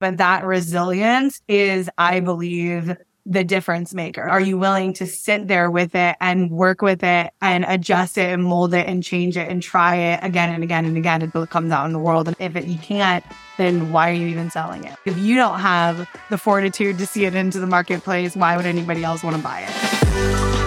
But that resilience is, I believe, the difference maker? Are you willing to sit there with it and work with it and adjust it and mold it and change it and try it again and again and again until it comes out in the world? And if it, you can't, then why are you even selling it? If you don't have the fortitude to see it into the marketplace, why would anybody else want to buy it?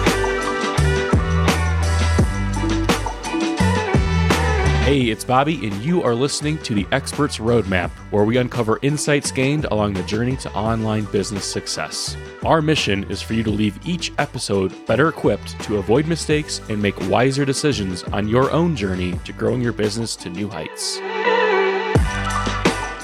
Hey, it's Bobby, and you are listening to the Experts Roadmap, where we uncover insights gained along the journey to online business success. Our mission is for you to leave each episode better equipped to avoid mistakes and make wiser decisions on your own journey to growing your business to new heights.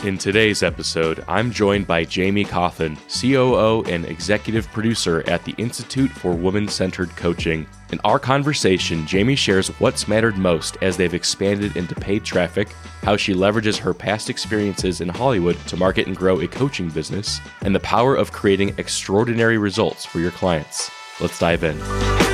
In today's episode, I'm joined by Jamie Cawthon, COO and executive producer at the Institute for Women Centered Coaching. In our conversation, Jamie shares what's mattered most as they've expanded into paid traffic, how she leverages her past experiences in Hollywood to market and grow a coaching business, and the power of creating extraordinary results for your clients. Let's dive in.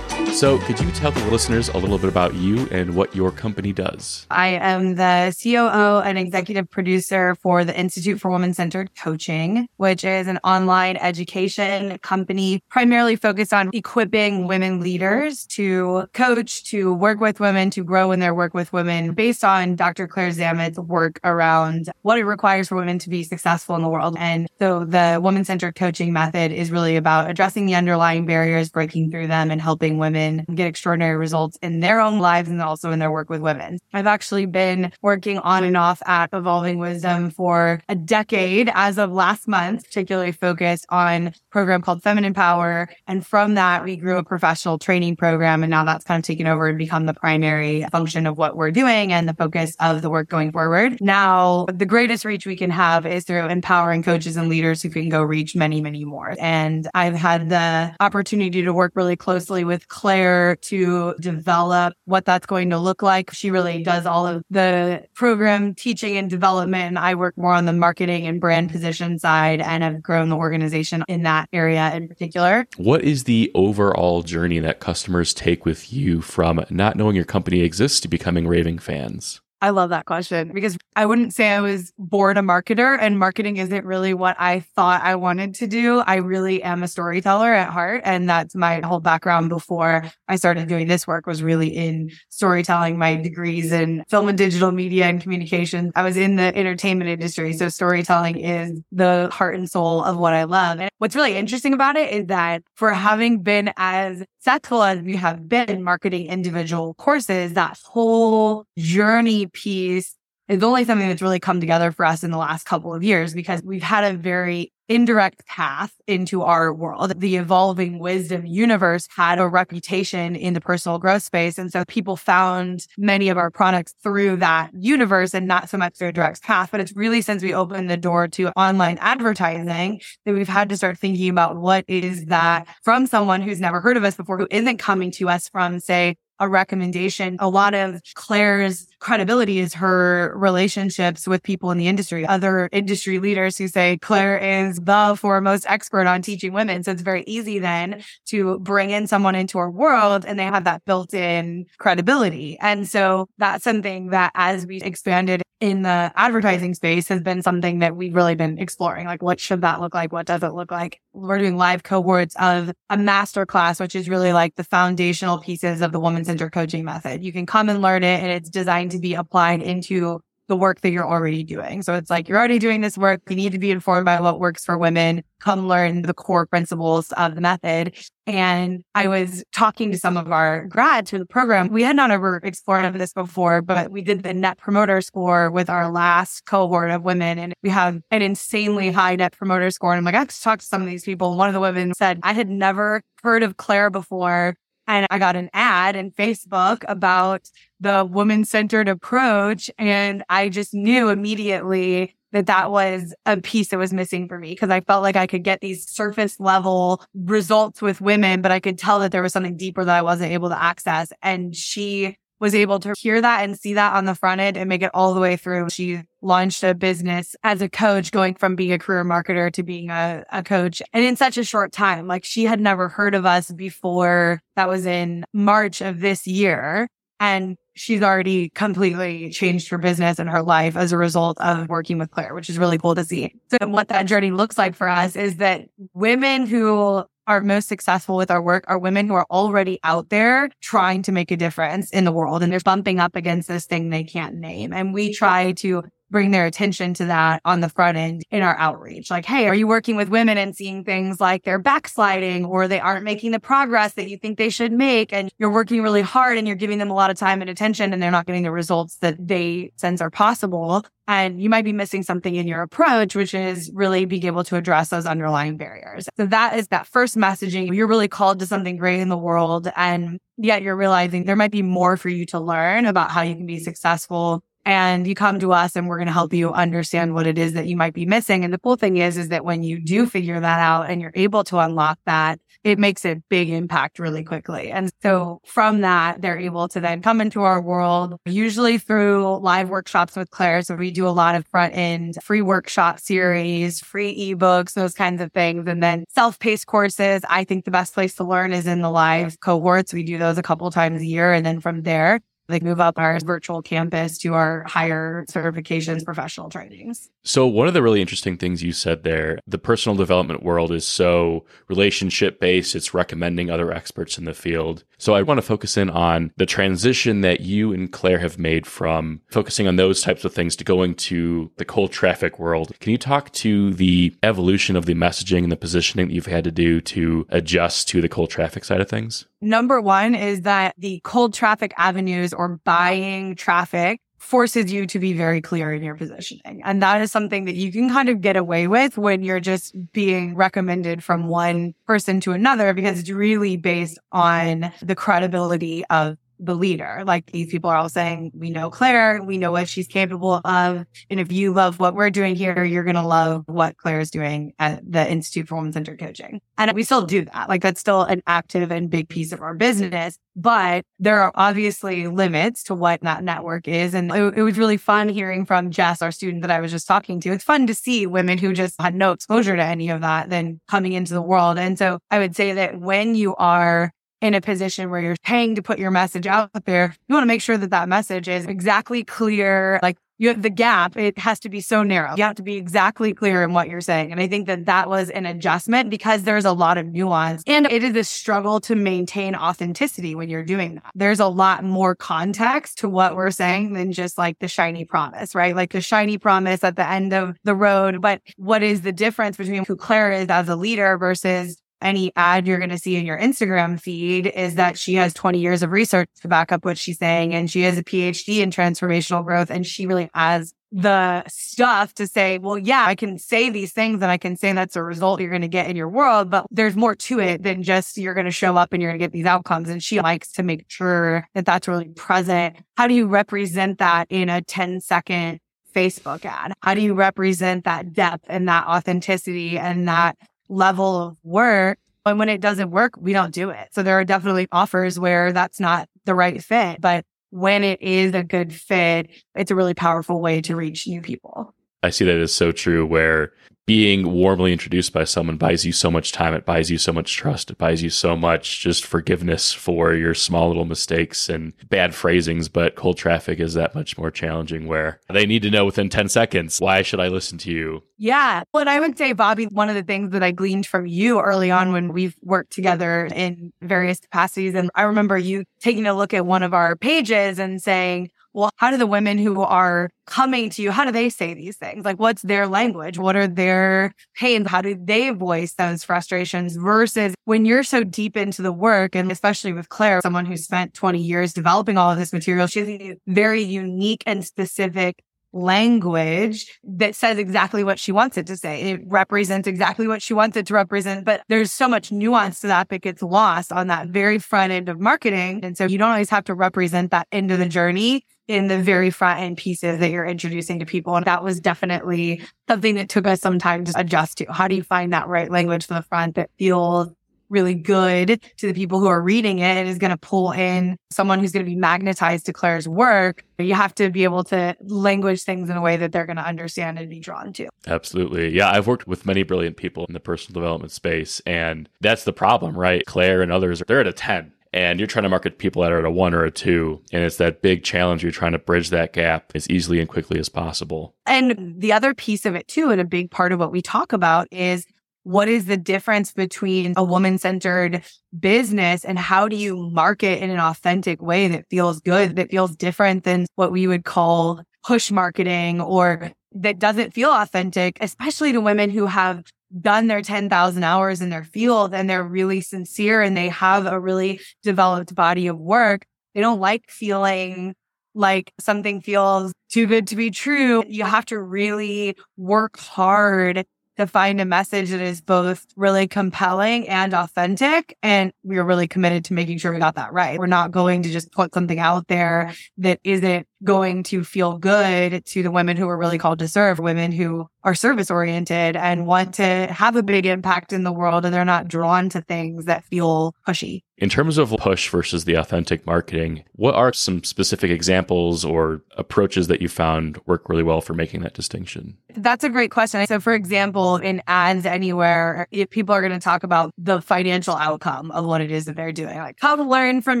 So, could you tell the listeners a little bit about you and what your company does? I am the COO and executive producer for the Institute for Women Centered Coaching, which is an online education company primarily focused on equipping women leaders to coach, to work with women, to grow in their work with women based on Dr. Claire Zammit's work around what it requires for women to be successful in the world. And so the woman centered coaching method is really about addressing the underlying barriers, breaking through them and helping women women get extraordinary results in their own lives and also in their work with women. I've actually been working on and off at Evolving Wisdom for a decade as of last month, particularly focused on a program called Feminine Power. And from that, we grew a professional training program. And now that's kind of taken over and become the primary function of what we're doing and the focus of the work going forward. Now, the greatest reach we can have is through empowering coaches and leaders who can go reach many, many more. And I've had the opportunity to work really closely with Claire to develop what that's going to look like. She really does all of the program teaching and development. And I work more on the marketing and brand position side and have grown the organization in that area in particular. What is the overall journey that customers take with you from not knowing your company exists to becoming raving fans? I love that question because I wouldn't say I was born a marketer and marketing isn't really what I thought I wanted to do. I really am a storyteller at heart. And that's my whole background before I started doing this work was really in storytelling. My degrees in film and digital media and communication. I was in the entertainment industry. So storytelling is the heart and soul of what I love. And what's really interesting about it is that for having been as successful as we have been marketing individual courses, that whole journey piece is only something that's really come together for us in the last couple of years because we've had a very indirect path into our world. The evolving wisdom universe had a reputation in the personal growth space. And so people found many of our products through that universe and not so much through a direct path. But it's really since we opened the door to online advertising that we've had to start thinking about what is that from someone who's never heard of us before, who isn't coming to us from, say, a recommendation. A lot of Claire's credibility is her relationships with people in the industry, other industry leaders who say Claire is the foremost expert on teaching women. So it's very easy then to bring in someone into our world and they have that built in credibility. And so that's something that as we expanded in the advertising space has been something that we've really been exploring. Like, what should that look like? What does it look like? We're doing live cohorts of a master class, which is really like the foundational pieces of the woman centered coaching method. You can come and learn it and it's designed to be applied into the work that you're already doing. So it's like you're already doing this work. You need to be informed by what works for women. Come learn the core principles of the method. And I was talking to some of our grads through the program. We had not ever explored this before, but we did the net promoter score with our last cohort of women. And we have an insanely high net promoter score. And I'm like, I have to talk to some of these people. One of the women said, I had never heard of Claire before. And I got an ad in Facebook about the woman centered approach. And I just knew immediately that that was a piece that was missing for me because I felt like I could get these surface level results with women, but I could tell that there was something deeper that I wasn't able to access. And she was able to hear that and see that on the front end and make it all the way through. She launched a business as a coach, going from being a career marketer to being a, a coach. And in such a short time, like she had never heard of us before. That was in March of this year. And she's already completely changed her business and her life as a result of working with Claire, which is really cool to see. So what that journey looks like for us is that women who are most successful with our work are women who are already out there trying to make a difference in the world and they're bumping up against this thing they can't name. And we try to bring their attention to that on the front end in our outreach. Like, hey, are you working with women and seeing things like they're backsliding or they aren't making the progress that you think they should make? And you're working really hard and you're giving them a lot of time and attention and they're not getting the results that they sense are possible. And you might be missing something in your approach, which is really being able to address those underlying barriers. So that is that first messaging. You're really called to something great in the world. And yet you're realizing there might be more for you to learn about how you can be successful and you come to us and we're going to help you understand what it is that you might be missing. And the cool thing is, is that when you do figure that out and you're able to unlock that, it makes a big impact really quickly. And so from that, they're able to then come into our world, usually through live workshops with Claire. So we do a lot of front end free workshop series, free ebooks, those kinds of things. And then self-paced courses. I think the best place to learn is in the live cohorts. We do those a couple times a year. And then from there, they move up our virtual campus to our higher certifications, professional trainings. So, one of the really interesting things you said there, the personal development world is so relationship based, it's recommending other experts in the field. So, I want to focus in on the transition that you and Claire have made from focusing on those types of things to going to the cold traffic world. Can you talk to the evolution of the messaging and the positioning that you've had to do to adjust to the cold traffic side of things? Number one is that the cold traffic avenues or buying traffic forces you to be very clear in your positioning. And that is something that you can kind of get away with when you're just being recommended from one person to another because it's really based on the credibility of the leader. Like these people are all saying, we know Claire, we know what she's capable of. And if you love what we're doing here, you're going to love what Claire is doing at the Institute for Women's Center Coaching. And we still do that. Like that's still an active and big piece of our business. But there are obviously limits to what that network is. And it, it was really fun hearing from Jess, our student that I was just talking to. It's fun to see women who just had no exposure to any of that then coming into the world. And so I would say that when you are in a position where you're paying to put your message out there, you want to make sure that that message is exactly clear. Like you have the gap, it has to be so narrow. You have to be exactly clear in what you're saying. And I think that that was an adjustment because there's a lot of nuance and it is a struggle to maintain authenticity when you're doing that. There's a lot more context to what we're saying than just like the shiny promise, right? Like the shiny promise at the end of the road. But what is the difference between who Claire is as a leader versus any ad you're going to see in your Instagram feed is that she has 20 years of research to back up what she's saying. And she has a PhD in transformational growth. And she really has the stuff to say, well, yeah, I can say these things and I can say that's a result you're going to get in your world, but there's more to it than just you're going to show up and you're going to get these outcomes. And she likes to make sure that that's really present. How do you represent that in a 10 second Facebook ad? How do you represent that depth and that authenticity and that level of work. And when it doesn't work, we don't do it. So there are definitely offers where that's not the right fit. But when it is a good fit, it's a really powerful way to reach new people. I see that as so true where being warmly introduced by someone buys you so much time. It buys you so much trust. It buys you so much just forgiveness for your small little mistakes and bad phrasings. But cold traffic is that much more challenging where they need to know within 10 seconds, why should I listen to you? Yeah. What I would say, Bobby, one of the things that I gleaned from you early on when we've worked together in various capacities, and I remember you taking a look at one of our pages and saying, well, how do the women who are coming to you, how do they say these things? Like, what's their language? What are their pains? How do they voice those frustrations versus when you're so deep into the work? And especially with Claire, someone who spent 20 years developing all of this material, she has very unique and specific language that says exactly what she wants it to say. It represents exactly what she wants it to represent, but there's so much nuance to that that gets lost on that very front end of marketing. And so you don't always have to represent that end of the journey in the very front end pieces that you're introducing to people. And that was definitely something that took us some time to adjust to. How do you find that right language for the front that feels really good to the people who are reading it and is going to pull in someone who's going to be magnetized to Claire's work. You have to be able to language things in a way that they're going to understand and be drawn to. Absolutely. Yeah. I've worked with many brilliant people in the personal development space, and that's the problem, right? Claire and others, they're at a 10 and you're trying to market people that are at a one or a two. And it's that big challenge. You're trying to bridge that gap as easily and quickly as possible. And the other piece of it too, and a big part of what we talk about is what is the difference between a woman centered business and how do you market in an authentic way that feels good, that feels different than what we would call push marketing or that doesn't feel authentic, especially to women who have done their 10,000 hours in their field and they're really sincere and they have a really developed body of work. They don't like feeling like something feels too good to be true. You have to really work hard to find a message that is both really compelling and authentic. And we are really committed to making sure we got that right. We're not going to just put something out there that isn't going to feel good to the women who are really called to serve, women who are service oriented and want to have a big impact in the world and they're not drawn to things that feel pushy. In terms of push versus the authentic marketing, what are some specific examples or approaches that you found work really well for making that distinction? That's a great question. So, for example, in ads anywhere, if people are going to talk about the financial outcome of what it is that they're doing, like come learn from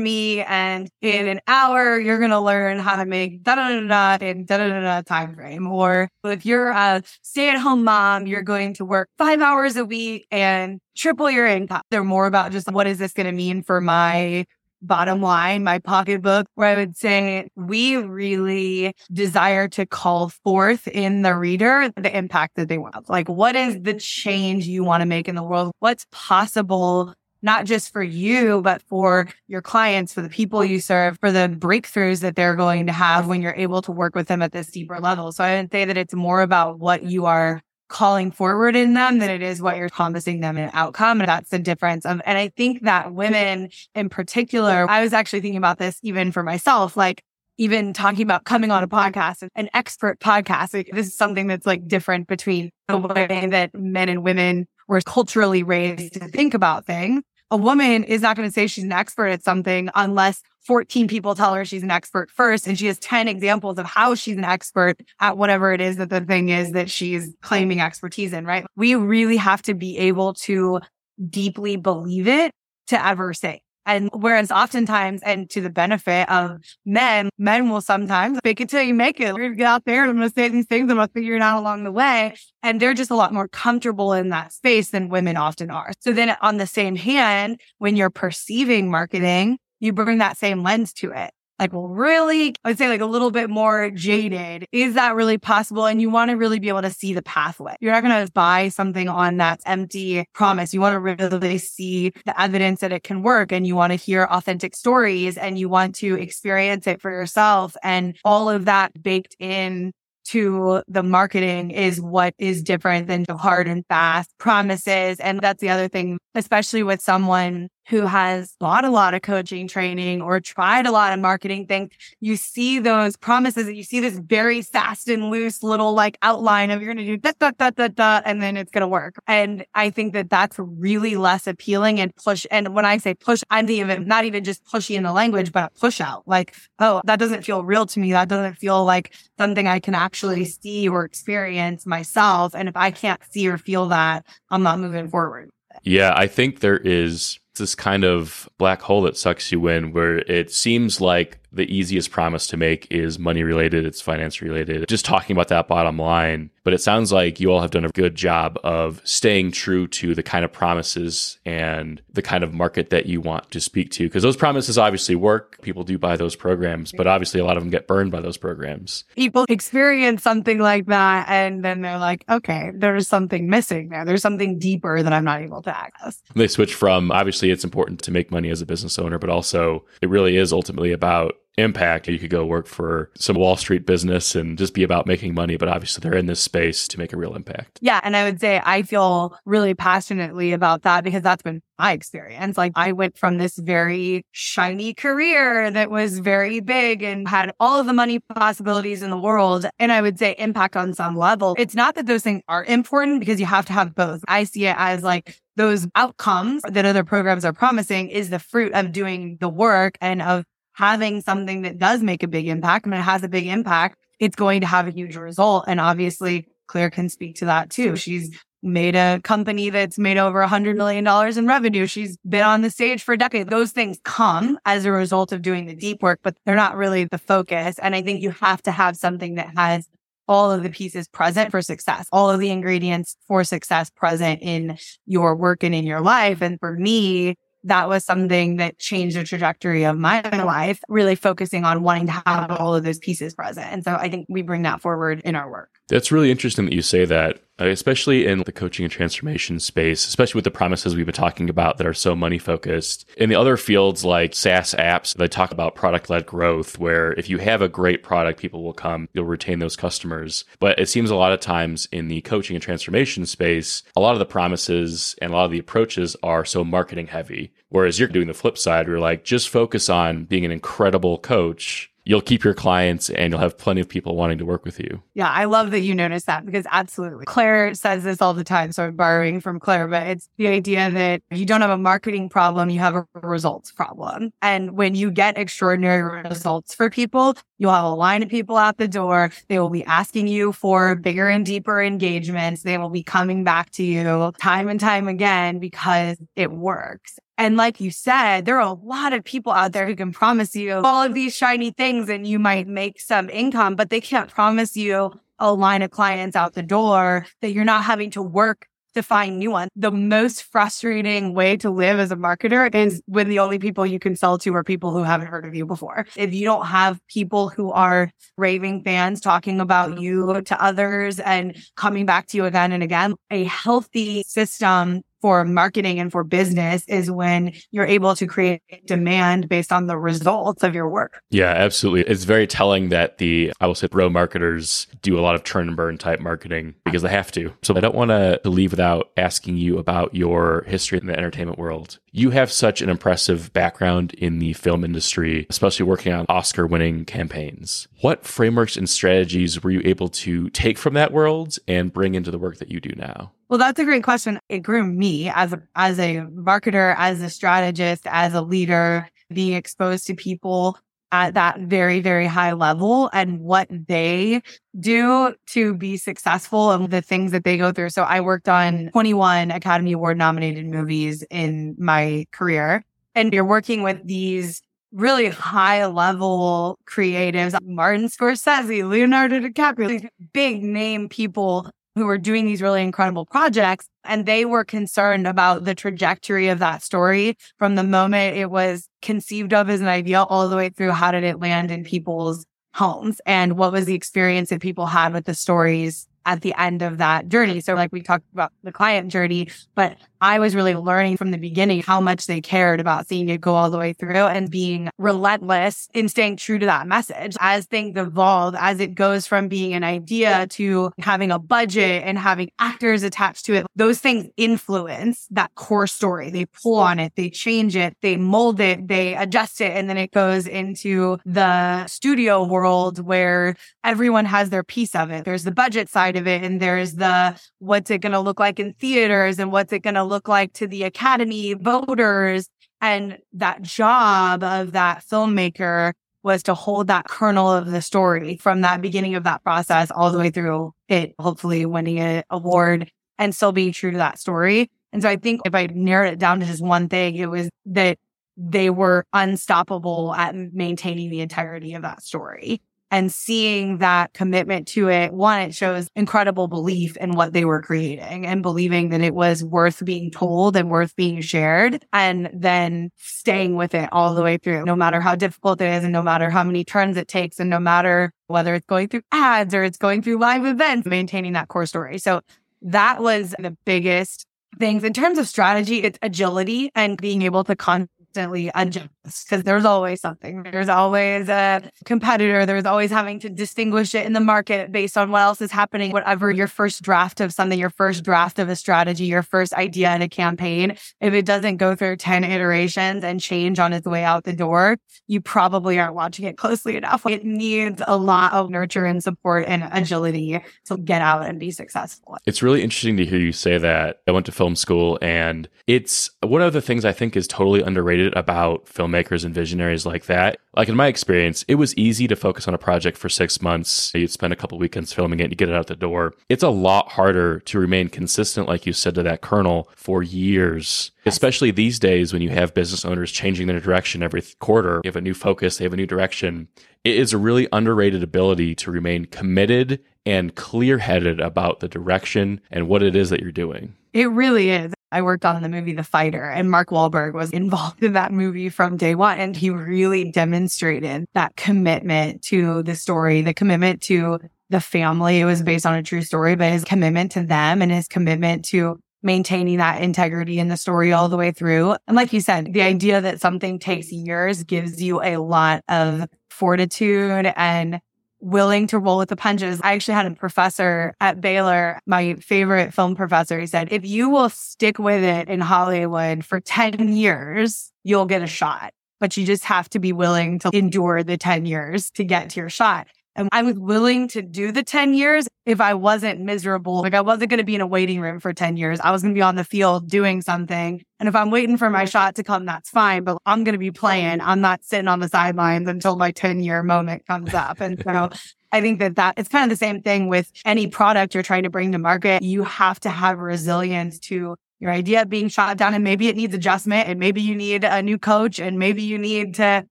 me, and in an hour, you're going to learn how to make da da da da in da da da da time frame. Or if you're a stay at home mom, you're going to work five hours a week and triple your income. They're more about just what is this going to mean for my bottom line, my pocketbook, where I would say we really desire to call forth in the reader the impact that they want. Like, what is the change you want to make in the world? What's possible? Not just for you, but for your clients, for the people you serve, for the breakthroughs that they're going to have when you're able to work with them at this deeper level. So I would say that it's more about what you are calling forward in them than it is what you're promising them an outcome. And that's the difference. Of, and I think that women in particular, I was actually thinking about this even for myself, like even talking about coming on a podcast, an expert podcast. Like, this is something that's like different between the way that men and women were culturally raised to think about things a woman is not going to say she's an expert at something unless 14 people tell her she's an expert first and she has 10 examples of how she's an expert at whatever it is that the thing is that she's claiming expertise in, right? We really have to be able to deeply believe it to ever say. And whereas oftentimes, and to the benefit of men, men will sometimes fake it till you make it. We're to get out there and I'm going to say these things. I'm to figure it out along the way. And they're just a lot more comfortable in that space than women often are. So then on the same hand, when you're perceiving marketing, you bring that same lens to it like, well, really, I would say like a little bit more jaded. Is that really possible? And you want to really be able to see the pathway. You're not going to buy something on that empty promise. You want to really see the evidence that it can work and you want to hear authentic stories and you want to experience it for yourself and all of that baked in to the marketing is what is different than the hard and fast promises. And that's the other thing, especially with someone who has bought a lot of coaching training or tried a lot of marketing things, you see those promises and you see this very fast and loose little like outline of you're going to do da, da, da, da, da, and then it's going to work. And I think that that's really less appealing and push. And when I say push, I'm the even not even just pushy in the language, but push out like, oh, that doesn't feel real to me. That doesn't feel like something I can actually see or experience myself. And if I can't see or feel that, I'm not moving forward. Yeah, I think there is this kind of black hole that sucks you in where it seems like the easiest promise to make is money related, it's finance related. Just talking about that bottom line. But it sounds like you all have done a good job of staying true to the kind of promises and the kind of market that you want to speak to. Because those promises obviously work. People do buy those programs, but obviously a lot of them get burned by those programs. People experience something like that and then they're like, okay, there's something missing there. There's something deeper that I'm not able to access. They switch from obviously it's important to make money as a business owner, but also it really is ultimately about impact. You could go work for some Wall Street business and just be about making money, but obviously they're in this space to make a real impact. Yeah. And I would say I feel really passionately about that because that's been my experience. Like I went from this very shiny career that was very big and had all of the money possibilities in the world. And I would say impact on some level. It's not that those things are important because you have to have both. I see it as like those outcomes that other programs are promising is the fruit of doing the work and of having something that does make a big impact and it has a big impact, it's going to have a huge result. And obviously, Claire can speak to that too. She's made a company that's made over a hundred million dollars in revenue. She's been on the stage for a decade. Those things come as a result of doing the deep work, but they're not really the focus. And I think you have to have something that has all of the pieces present for success, all of the ingredients for success present in your work and in your life. And for me, that was something that changed the trajectory of my life, really focusing on wanting to have all of those pieces present. And so I think we bring that forward in our work. That's really interesting that you say that, Uh, especially in the coaching and transformation space, especially with the promises we've been talking about that are so money focused. In the other fields like SaaS apps, they talk about product led growth, where if you have a great product, people will come, you'll retain those customers. But it seems a lot of times in the coaching and transformation space, a lot of the promises and a lot of the approaches are so marketing heavy. Whereas you're doing the flip side, you're like, just focus on being an incredible coach you'll keep your clients and you'll have plenty of people wanting to work with you. Yeah, I love that you noticed that because absolutely. Claire says this all the time. So I'm borrowing from Claire, but it's the idea that you don't have a marketing problem, you have a results problem. And when you get extraordinary results for people, you'll have a line of people at the door. They will be asking you for bigger and deeper engagements. They will be coming back to you time and time again because it works. And like you said, there are a lot of people out there who can promise you all of these shiny things and you might make some income, but they can't promise you a line of clients out the door that you're not having to work to find new ones. The most frustrating way to live as a marketer is when the only people you can sell to are people who haven't heard of you before. If you don't have people who are raving fans talking about you to others and coming back to you again and again, a healthy system for marketing and for business is when you're able to create demand based on the results of your work. Yeah, absolutely. It's very telling that the, I will say, pro marketers do a lot of turn and burn type marketing because they have to. So I don't want to leave without asking you about your history in the entertainment world. You have such an impressive background in the film industry, especially working on Oscar winning campaigns. What frameworks and strategies were you able to take from that world and bring into the work that you do now? Well, that's a great question. It grew me as a, as a marketer, as a strategist, as a leader, being exposed to people at that very, very high level and what they do to be successful and the things that they go through. So I worked on 21 Academy Award nominated movies in my career and you're working with these really high level creatives, Martin Scorsese, Leonardo DiCaprio, big name people who were doing these really incredible projects. And they were concerned about the trajectory of that story from the moment it was conceived of as an idea all the way through how did it land in people's homes and what was the experience that people had with the stories at the end of that journey. So like we talked about the client journey, but I was really learning from the beginning how much they cared about seeing it go all the way through and being relentless in staying true to that message. As things evolve, as it goes from being an idea to having a budget and having actors attached to it, those things influence that core story. They pull on it, they change it, they mold it, they adjust it, and then it goes into the studio world where everyone has their piece of it. There's the budget side of it and there's the what's it going to look like in theaters and what's it going to look like to the academy voters. And that job of that filmmaker was to hold that kernel of the story from that beginning of that process all the way through it hopefully winning an award and still being true to that story. And so i think if i narrowed it down to just one thing it was that they were unstoppable at maintaining the integrity of that story and seeing that commitment to it, one, it shows incredible belief in what they were creating and believing that it was worth being told and worth being shared and then staying with it all the way through, no matter how difficult it is and no matter how many turns it takes and no matter whether it's going through ads or it's going through live events, maintaining that core story. So that was the biggest things in terms of strategy. It's agility and being able to con- constantly adjust because there's always something. There's always a competitor. There's always having to distinguish it in the market based on what else is happening. Whatever your first draft of something, your first draft of a strategy, your first idea in a campaign, if it doesn't go through 10 iterations and change on its way out the door, you probably aren't watching it closely enough. It needs a lot of nurture and support and agility to get out and be successful. It's really interesting to hear you say that. I went to film school and it's one of the things I think is totally underrated about filmmakers and visionaries like that. Like in my experience, it was easy to focus on a project for six months. You'd spend a couple weekends filming it and you get it out the door. It's a lot harder to remain consistent, like you said to that kernel, for years. Especially these days when you have business owners changing their direction every quarter, you have a new focus, they have a new direction. It is a really underrated ability to remain committed and clear headed about the direction and what it is that you're doing. It really is. I worked on the movie The Fighter, and Mark Wahlberg was involved in that movie from day one. And he really demonstrated that commitment to the story, the commitment to the family. It was based on a true story, but his commitment to them and his commitment to maintaining that integrity in the story all the way through. And like you said, the idea that something takes years gives you a lot of fortitude and willing to roll with the punches. I actually had a professor at Baylor, my favorite film professor. He said, if you will stick with it in Hollywood for 10 years, you'll get a shot, but you just have to be willing to endure the 10 years to get to your shot. And I was willing to do the 10 years if I wasn't miserable. Like I wasn't going to be in a waiting room for 10 years. I was going to be on the field doing something. And if I'm waiting for my shot to come, that's fine, but I'm going to be playing. I'm not sitting on the sidelines until my 10 year moment comes up. And so I think that that it's kind of the same thing with any product you're trying to bring to market. You have to have resilience to your idea being shot down and maybe it needs adjustment and maybe you need a new coach and maybe you need to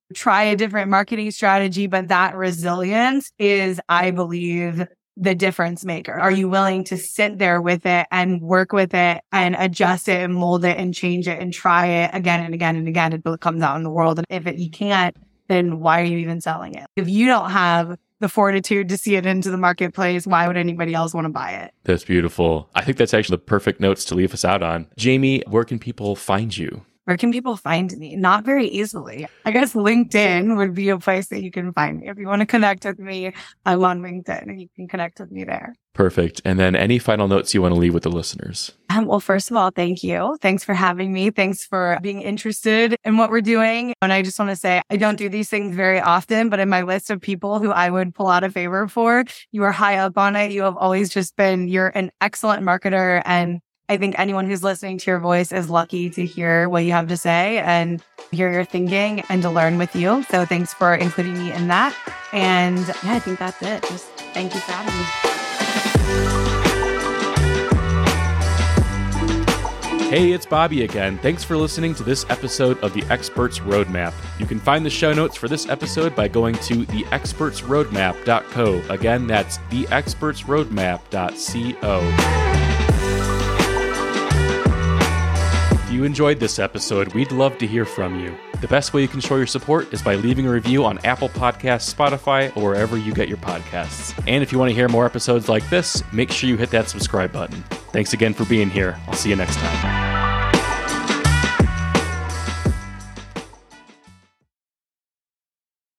try a different marketing strategy. But that resilience is, I believe, the difference maker? Are you willing to sit there with it and work with it and adjust it and mold it and change it and try it again and again and again until it comes out in the world? And if it, you can't, then why are you even selling it? If you don't have the fortitude to see it into the marketplace, why would anybody else want to buy it? That's beautiful. I think that's actually the perfect notes to leave us out on. Jamie, where can people find you? Where can people find me? Not very easily. I guess LinkedIn would be a place that you can find me. If you want to connect with me, I'm on LinkedIn and you can connect with me there. Perfect. And then any final notes you want to leave with the listeners? Um, well, first of all, thank you. Thanks for having me. Thanks for being interested in what we're doing. And I just want to say I don't do these things very often, but in my list of people who I would pull out a favor for, you are high up on it. You have always just been, you're an excellent marketer and I think anyone who's listening to your voice is lucky to hear what you have to say and hear your thinking and to learn with you. So thanks for including me in that. And yeah, I think that's it. Just thank you for having me. Hey, it's Bobby again. Thanks for listening to this episode of The Experts Roadmap. You can find the show notes for this episode by going to theexpertsroadmap.co. Again, that's theexpertsroadmap.co. you enjoyed this episode, we'd love to hear from you. The best way you can show your support is by leaving a review on Apple Podcasts, Spotify, or wherever you get your podcasts. And if you want to hear more episodes like this, make sure you hit that subscribe button. Thanks again for being here. I'll see you next time.